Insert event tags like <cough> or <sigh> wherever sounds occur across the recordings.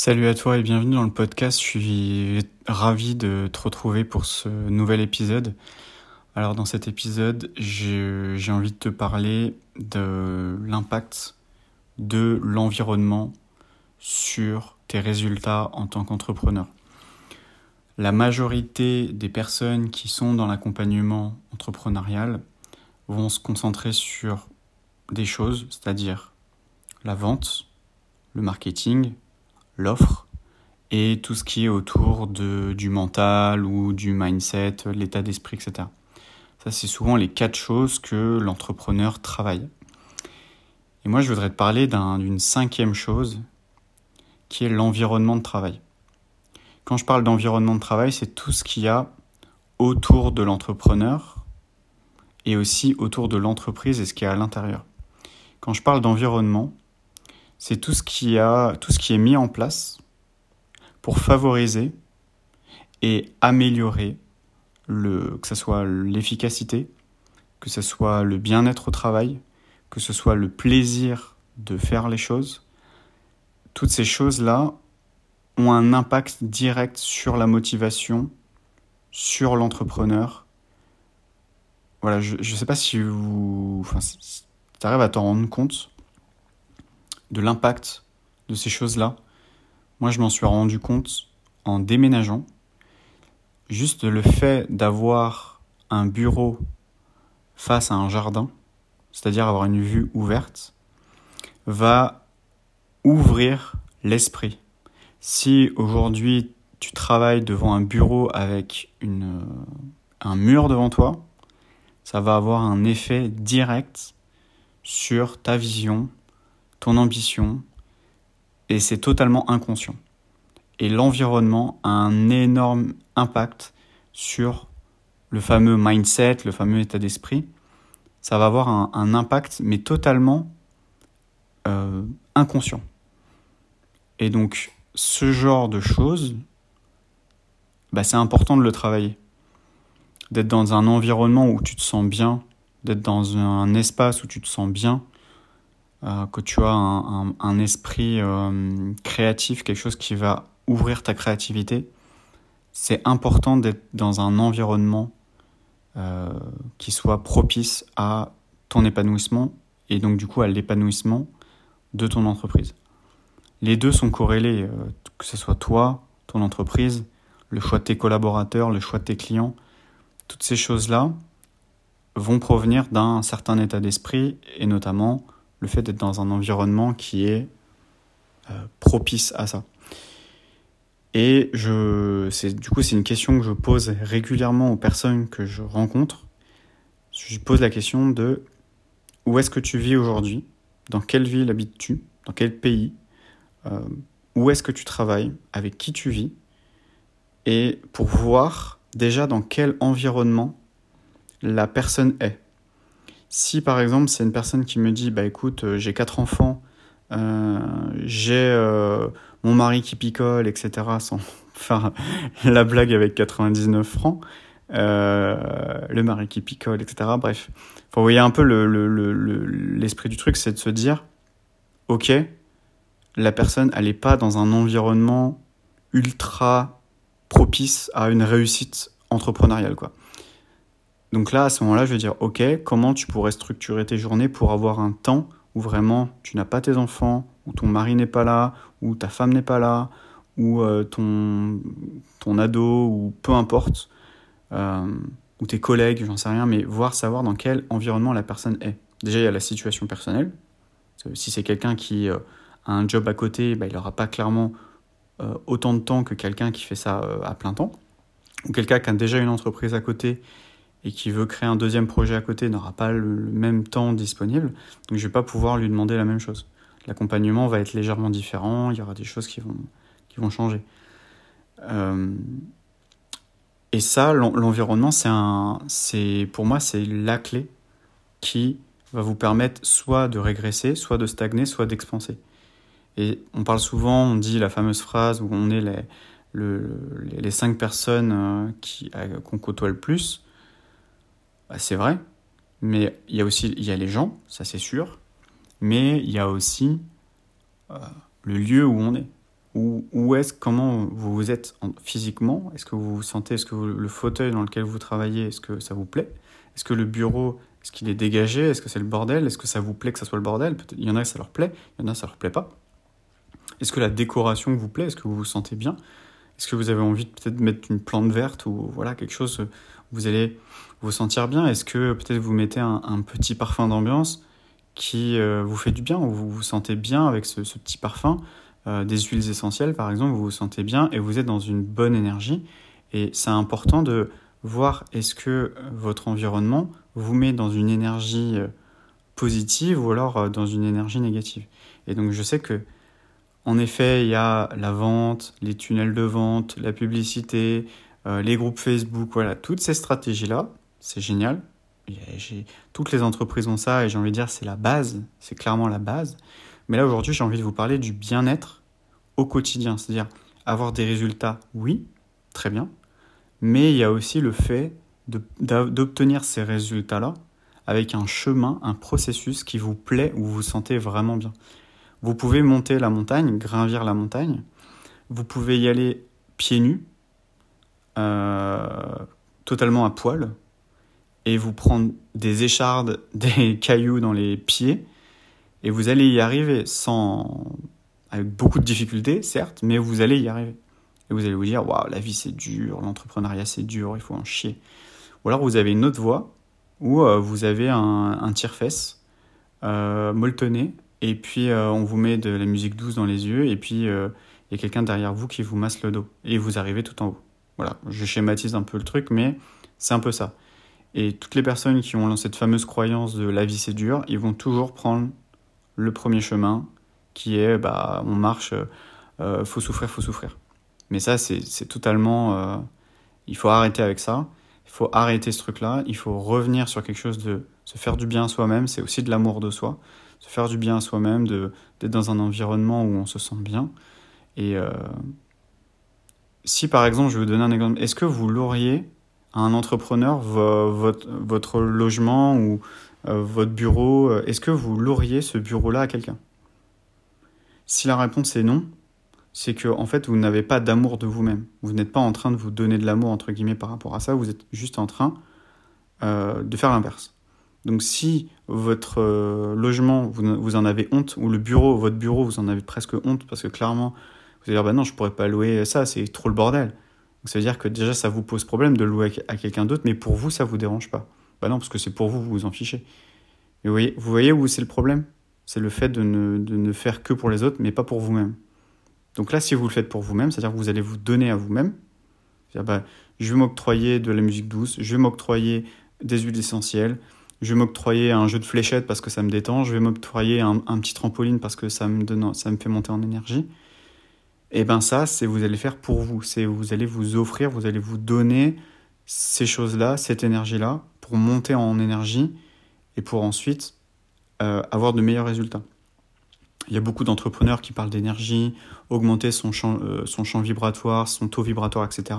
Salut à toi et bienvenue dans le podcast. Je suis ravi de te retrouver pour ce nouvel épisode. Alors dans cet épisode, j'ai envie de te parler de l'impact de l'environnement sur tes résultats en tant qu'entrepreneur. La majorité des personnes qui sont dans l'accompagnement entrepreneurial vont se concentrer sur des choses, c'est-à-dire la vente, le marketing, l'offre et tout ce qui est autour de, du mental ou du mindset, l'état d'esprit, etc. Ça, c'est souvent les quatre choses que l'entrepreneur travaille. Et moi, je voudrais te parler d'une cinquième chose qui est l'environnement de travail. Quand je parle d'environnement de travail, c'est tout ce qu'il y a autour de l'entrepreneur et aussi autour de l'entreprise et ce qu'il y a à l'intérieur. Quand je parle d'environnement, c'est tout ce qui a, est mis en place pour favoriser et améliorer le, que ce soit l'efficacité, que ce soit le bien-être au travail, que ce soit le plaisir de faire les choses. Toutes ces choses-là ont un impact direct sur la motivation, sur l'entrepreneur. Voilà, je ne sais pas si vous, enfin, tu arrives à t'en rendre compte, de l'impact de ces choses-là. Moi, je m'en suis rendu compte en déménageant. Juste le fait d'avoir un bureau face à un jardin, c'est-à-dire avoir une vue ouverte, va ouvrir l'esprit. Si aujourd'hui tu travailles devant un bureau avec une, un mur devant toi, ça va avoir un effet direct sur ta vision, ton ambition, et c'est totalement inconscient. Et l'environnement a un énorme impact sur le fameux mindset, le fameux état d'esprit. Ça va avoir un, impact, mais totalement euh, inconscient. Et donc, ce genre de choses, bah, c'est important de le travailler. D'être dans un environnement où tu te sens bien, d'être dans un espace où tu te sens bien, euh, que tu as un, esprit euh, créatif, quelque chose qui va ouvrir ta créativité, c'est important d'être dans un environnement euh, qui soit propice à ton épanouissement et donc du coup à l'épanouissement de ton entreprise. Les deux sont corrélés, que ce soit toi, ton entreprise, le choix de tes collaborateurs, le choix de tes clients, toutes ces choses-là vont provenir d'un certain état d'esprit et notamment le fait d'être dans un environnement qui est euh, propice à ça. Et je, c'est, du coup, c'est une question que je pose régulièrement aux personnes que je rencontre. Je pose la question de où est-ce que tu vis aujourd'hui? Dans quelle ville habites-tu? Dans quel pays? Euh, Où est-ce que tu travailles? Avec qui tu vis? Et pour voir déjà dans quel environnement la personne est. Si par exemple c'est une personne qui me dit bah écoute euh, j'ai quatre enfants, euh, j'ai euh, mon mari qui picole etc sans <laughs> faire la blague avec 99 francs, le mari qui picole etc. Bref, vous voyez un peu l'esprit le, du truc c'est de se dire ok la personne elle n'est pas dans un environnement ultra propice à une réussite entrepreneuriale quoi. Donc là, à ce moment-là, je vais dire, OK, comment tu pourrais structurer tes journées pour avoir un temps où vraiment tu n'as pas tes enfants, où ton mari n'est pas là, où ta femme n'est pas là, ou euh, ton, ton ado, ou peu importe, euh, ou tes collègues, j'en sais rien, mais voir, savoir dans quel environnement la personne est. Déjà, il y a la situation personnelle. Si c'est quelqu'un qui euh, a un job à côté, bah, il n'aura pas clairement autant de temps que quelqu'un qui fait ça à plein temps. Ou quelqu'un qui a déjà une entreprise à côté et qui veut créer un deuxième projet à côté n'aura pas le, même temps disponible, donc je vais pas pouvoir lui demander la même chose. L'accompagnement va être légèrement différent, il y aura des choses qui vont, qui vont changer. Euh, et ça, l'environnement, c'est un, c'est pour moi, c'est la clé qui va vous permettre soit de régresser, soit de stagner, soit d'expanser. Et on parle souvent, on dit la fameuse phrase où on est les, les cinq personnes euh, qui, qu'on côtoie le plus. Bah, c'est vrai, mais il y a aussi y a les gens, ça c'est sûr, mais il y a aussi euh, le lieu où on est. où, est-ce, comment vous vous êtes physiquement? Est-ce que vous vous sentez, est-ce que le fauteuil dans lequel vous travaillez, est-ce que ça vous plaît? Est-ce que le bureau, est-ce qu'il est dégagé? Est-ce que c'est le bordel? Est-ce que ça vous plaît que ça soit le bordel? Il y en a ça leur plaît, il y en a ça leur plaît pas. Est-ce que la décoration vous plaît? Est-ce que vous vous sentez bien? Est-ce que vous avez envie de peut-être mettre une plante verte ou voilà quelque chose où vous allez vous sentir bien Est-ce que peut-être vous mettez un, petit parfum d'ambiance qui euh, vous fait du bien ou vous vous sentez bien avec ce, petit parfum euh, des huiles essentielles par exemple, vous vous sentez bien et vous êtes dans une bonne énergie et c'est important de voir est-ce que votre environnement vous met dans une énergie euh, positive ou alors dans une énergie négative. Et donc je sais que en effet, il y a la vente, les tunnels de vente, la publicité, euh, les groupes Facebook, voilà, toutes ces stratégies-là, c'est génial. Toutes les entreprises ont ça et j'ai envie de dire c'est la base, c'est clairement la base. Mais là aujourd'hui, j'ai envie de vous parler du bien-être au quotidien, c'est-à-dire avoir des résultats, oui, très bien, mais il y a aussi le fait d'obtenir ces résultats-là avec un chemin, un processus qui vous plaît, où vous vous sentez vraiment bien. Vous pouvez monter la montagne, gravir la montagne. Vous pouvez y aller pieds nus, totalement à poil, et vous prendre des échardes, <laughs> des cailloux dans les pieds, et vous allez y arriver sans, avec beaucoup de difficultés, certes, mais vous allez y arriver. Et vous allez vous dire, waouh, la vie c'est dur, l'entrepreneuriat c'est dur, il faut en chier. Ou alors vous avez une autre voie où euh, vous avez un, un tire-fesse euh, molletonné et puis euh, on vous met de la musique douce dans les yeux, et puis euh, il y a quelqu'un derrière vous qui vous masse le dos, et vous arrivez tout en haut. Voilà, je schématise un peu le truc, mais c'est un peu ça. Et toutes les personnes qui ont cette fameuse croyance de la vie c'est dur, ils vont toujours prendre le premier chemin, qui est bah on marche, euh, faut souffrir, faut souffrir. Mais ça c'est totalement, il faut arrêter avec ça. Il faut arrêter ce truc-là. Il faut revenir sur quelque chose de se faire du bien à soi-même. C'est aussi de l'amour de soi se faire du bien à soi-même, d'être dans un environnement où on se sent bien. Et euh, si par exemple, je vais vous donner un exemple, est-ce que vous loueriez à un entrepreneur votre, logement ou euh, votre bureau euh, Est-ce que vous loueriez ce bureau-là à quelqu'un? Si la réponse est non, c'est que en fait vous n'avez pas d'amour de vous-même. Vous n'êtes pas en train de vous donner de l'amour entre guillemets par rapport à ça. Vous êtes juste en train de faire l'inverse. Donc si votre euh, logement, vous, en avez honte, ou le bureau, votre bureau, vous en avez presque honte, parce que clairement, vous allez dire, bah non, je pourrais pas louer ça, c'est trop le bordel. Donc ça veut dire que déjà, ça vous pose problème de louer à quelqu'un d'autre, mais pour vous, ça vous dérange pas. Bah non, parce que c'est pour vous, vous vous en fichez. Et vous voyez, où c'est le problème? C'est le fait de ne, de ne faire que pour les autres, mais pas pour vous-même. Donc là, si vous le faites pour vous-même, c'est-à-dire que vous allez vous donner à vous-même, bah, je vais m'octroyer de la musique douce, je vais m'octroyer des huiles essentielles, je vais m'octroyer un jeu de fléchettes parce que ça me détend, je vais m'octroyer un, petit trampoline parce que ça me, donne, ça me fait monter en énergie. Et eh ben ça, c'est vous allez faire pour vous. C'est vous allez vous offrir, vous allez vous donner ces choses-là, cette énergie-là, pour monter en énergie et pour ensuite euh, avoir de meilleurs résultats. Il y a beaucoup d'entrepreneurs qui parlent d'énergie, augmenter son champ, euh, son champ vibratoire, son taux vibratoire, etc.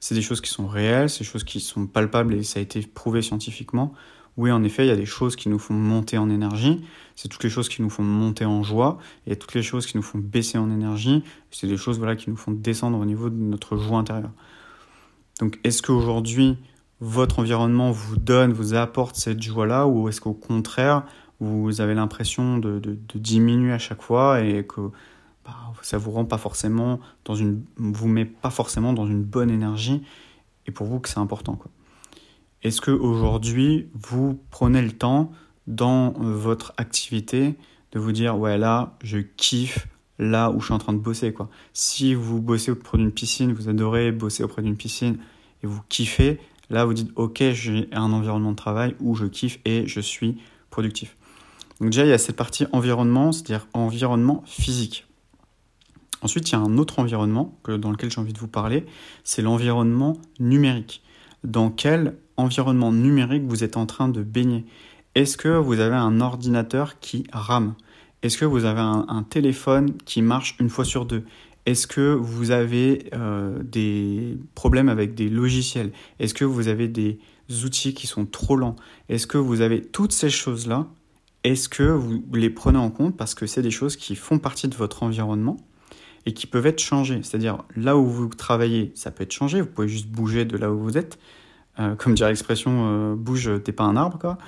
C'est des choses qui sont réelles, c'est des choses qui sont palpables et ça a été prouvé scientifiquement. Oui, en effet, il y a des choses qui nous font monter en énergie, c'est toutes les choses qui nous font monter en joie, et toutes les choses qui nous font baisser en énergie, c'est des choses voilà, qui nous font descendre au niveau de notre joie intérieure. Donc est-ce qu'aujourd'hui, votre environnement vous donne, vous apporte cette joie-là, ou est-ce qu'au contraire, vous avez l'impression de, diminuer à chaque fois et que bah, ça vous rend pas forcément dans une, vous met pas forcément dans une bonne énergie, et pour vous que c'est important quoi. Est-ce qu'aujourd'hui, vous prenez le temps dans euh, votre activité de vous dire, ouais, là, je kiffe là où je suis en train de bosser. Quoi. Si vous bossez auprès d'une piscine, vous adorez bosser auprès d'une piscine et vous kiffez, là, vous dites, ok, j'ai un environnement de travail où je kiffe et je suis productif. Donc déjà, il y a cette partie environnement, c'est-à-dire environnement physique. Ensuite, il y a un autre environnement dans lequel j'ai envie de vous parler, c'est l'environnement numérique. Dans quel environnement numérique vous êtes en train de baigner. Est-ce que vous avez un ordinateur qui rame? Est-ce que vous avez un, téléphone qui marche une fois sur deux? Est-ce que vous avez euh, des problèmes avec des logiciels? Est-ce que vous avez des outils qui sont trop lents? Est-ce que vous avez toutes ces choses-là? Est-ce que vous les prenez en compte parce que c'est des choses qui font partie de votre environnement et qui peuvent être changés. C'est-à-dire là où vous travaillez, ça peut être changé, vous pouvez juste bouger de là où vous êtes. Euh, comme dirait l'expression, euh, bouge, t'es pas un arbre, quoi.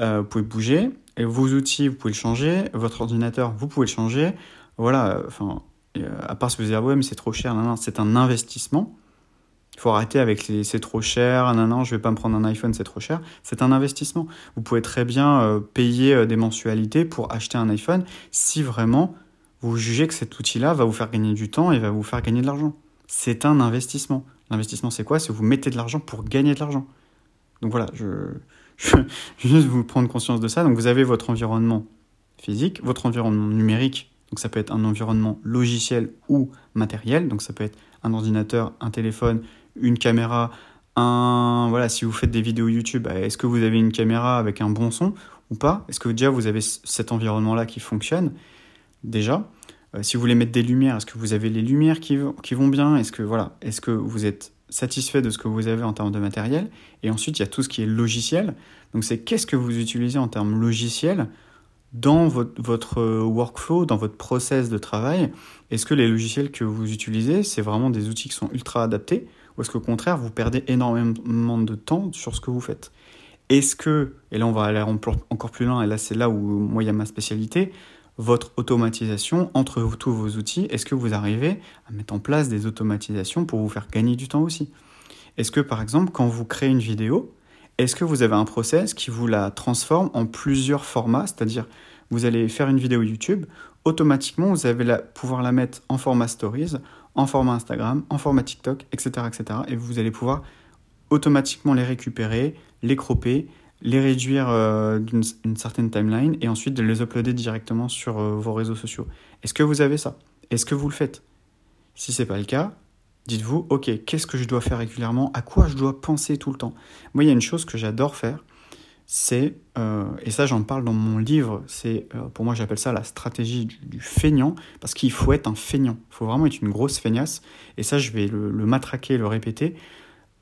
Euh, vous pouvez bouger. Et vos outils, vous pouvez le changer. Votre ordinateur, vous pouvez le changer. Voilà, enfin, à part si vous dites, ouais, mais c'est trop cher, non, non, c'est un investissement. Il faut arrêter avec les c'est trop cher, non, non, je vais pas me prendre un iPhone, c'est trop cher. C'est un investissement. Vous pouvez très bien payer des mensualités pour acheter un iPhone si vraiment vous jugez que cet outil-là va vous faire gagner du temps et va vous faire gagner de l'argent. C'est un investissement. L'investissement, c'est quoi? C'est vous mettez de l'argent pour gagner de l'argent. Donc voilà, je, <laughs> je, juste vous prendre conscience de ça. Donc vous avez votre environnement physique, votre environnement numérique. Donc ça peut être un environnement logiciel ou matériel. Donc ça peut être un ordinateur, un téléphone, une caméra, un voilà. Si vous faites des vidéos YouTube, bah, est-ce que vous avez une caméra avec un bon son ou pas? Est-ce que déjà vous avez cet environnement-là qui fonctionne? Déjà si vous voulez mettre des lumières, est-ce que vous avez les lumières qui, vont bien? Est-ce que, voilà, est que vous êtes satisfait de ce que vous avez en termes de matériel? Et ensuite, il y a tout ce qui est logiciel. Donc, c'est qu'est-ce que vous utilisez en termes logiciels dans votre, votre workflow, dans votre process de travail? Est-ce que les logiciels que vous utilisez, c'est vraiment des outils qui sont ultra adaptés? Ou est-ce qu'au contraire, vous perdez énormément de temps sur ce que vous faites? Est-ce que, et là on va aller encore plus loin, et là c'est là où moi il y a ma spécialité, votre automatisation entre tous vos outils Est-ce que vous arrivez à mettre en place des automatisations pour vous faire gagner du temps aussi? Est-ce que par exemple, quand vous créez une vidéo, est-ce que vous avez un process qui vous la transforme en plusieurs formats? C'est-à-dire, vous allez faire une vidéo YouTube, automatiquement, vous allez pouvoir la mettre en format stories, en format Instagram, en format TikTok, etc., etc. Et vous allez pouvoir automatiquement les récupérer, les cropper, les réduire euh, d'une certaine timeline et ensuite de les uploader directement sur euh, vos réseaux sociaux. Est-ce que vous avez ça? Est-ce que vous le faites? Si ce n'est pas le cas, dites-vous, ok, qu'est-ce que je dois faire régulièrement? À quoi je dois penser tout le temps? Moi, il y a une chose que j'adore faire, c'est, euh, et ça j'en parle dans mon livre, c'est, pour moi j'appelle ça la stratégie du, feignant, parce qu'il faut être un feignant, il faut vraiment être une grosse feignasse, et ça je vais le, le matraquer, le répéter.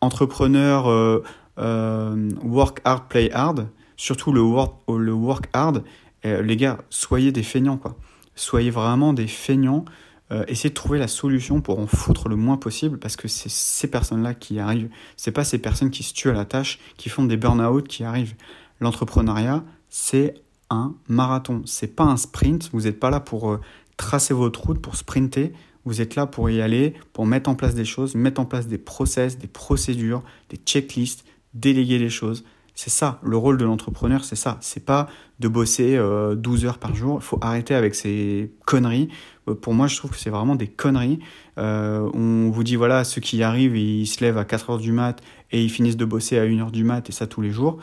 Entrepreneur work hard, play hard, surtout le work, le work hard, euh, les gars, soyez des feignants, quoi. Soyez vraiment des feignants. Euh, essayez de trouver la solution pour en foutre le moins possible parce que c'est ces personnes-là qui arrivent. C'est pas ces personnes qui se tuent à la tâche, qui font des burn-out qui arrivent. L'entrepreneuriat, c'est un marathon. C'est pas un sprint. Vous n'êtes pas là pour tracer votre route, pour sprinter. Vous êtes là pour y aller, pour mettre en place des choses, mettre en place des process, des procédures, des checklists, déléguer les choses. C'est ça, le rôle de l'entrepreneur, c'est ça. C'est pas de bosser 12 euh, heures par jour. Il faut arrêter avec ces conneries. Euh, pour moi, je trouve que c'est vraiment des conneries. Euh, on vous dit, voilà, ceux qui y arrivent, ils se lèvent à 4 heures du mat et ils finissent de bosser à 1 heure du mat et ça tous les jours.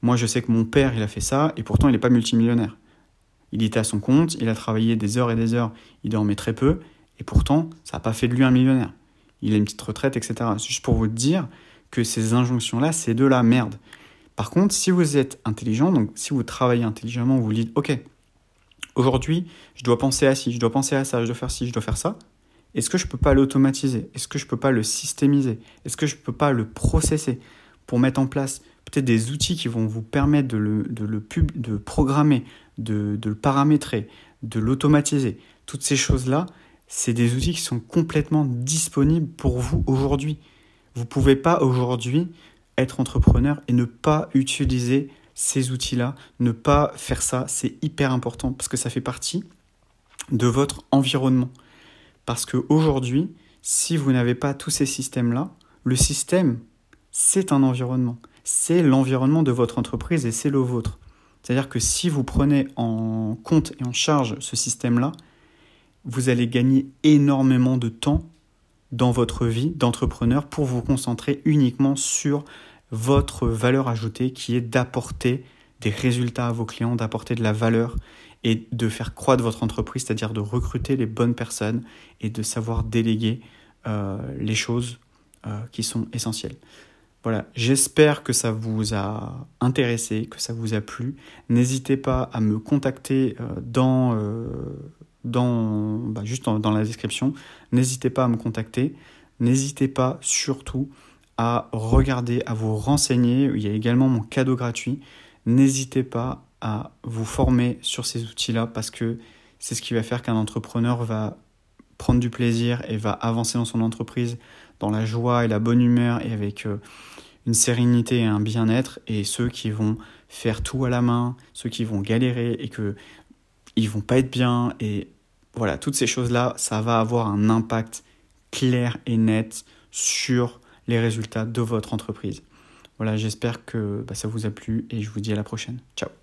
Moi, je sais que mon père, il a fait ça et pourtant, il n'est pas multimillionnaire. Il était à son compte, il a travaillé des heures et des heures, il dormait très peu et pourtant, ça n'a pas fait de lui un millionnaire. Il a une petite retraite, etc. Juste pour vous dire, que ces injonctions-là, c'est de la merde. Par contre, si vous êtes intelligent, donc si vous travaillez intelligemment, vous dites, OK, aujourd'hui, je dois penser à ci, je dois penser à ça, je dois faire ci, je dois faire ça. Est-ce que je ne peux pas l'automatiser? Est-ce que je ne peux pas le systémiser? Est-ce que je ne peux pas le processer pour mettre en place peut-être des outils qui vont vous permettre de le, de le pub, de programmer, de, de le paramétrer, de l'automatiser? Toutes ces choses-là, c'est des outils qui sont complètement disponibles pour vous aujourd'hui. Vous ne pouvez pas aujourd'hui être entrepreneur et ne pas utiliser ces outils-là, ne pas faire ça, c'est hyper important parce que ça fait partie de votre environnement. Parce qu'aujourd'hui, si vous n'avez pas tous ces systèmes-là, le système, c'est un environnement. C'est l'environnement de votre entreprise et c'est le vôtre. C'est-à-dire que si vous prenez en compte et en charge ce système-là, vous allez gagner énormément de temps dans votre vie d'entrepreneur pour vous concentrer uniquement sur votre valeur ajoutée qui est d'apporter des résultats à vos clients, d'apporter de la valeur et de faire croître votre entreprise, c'est-à-dire de recruter les bonnes personnes et de savoir déléguer euh, les choses euh, qui sont essentielles. Voilà, j'espère que ça vous a intéressé, que ça vous a plu. N'hésitez pas à me contacter euh, dans dans, bah, juste dans, la description. N'hésitez pas à me contacter. N'hésitez pas surtout à regarder, à vous renseigner. Il y a également mon cadeau gratuit. N'hésitez pas à vous former sur ces outils-là parce que c'est ce qui va faire qu'un entrepreneur va prendre du plaisir et va avancer dans son entreprise dans la joie et la bonne humeur et avec euh, une sérénité et un bien-être, et ceux qui vont faire tout à la main, ceux qui vont galérer et que ils vont pas être bien et voilà, toutes ces choses-là, ça va avoir un impact clair et net sur les résultats de votre entreprise. Voilà, j'espère que bah, ça vous a plu et je vous dis à la prochaine. Ciao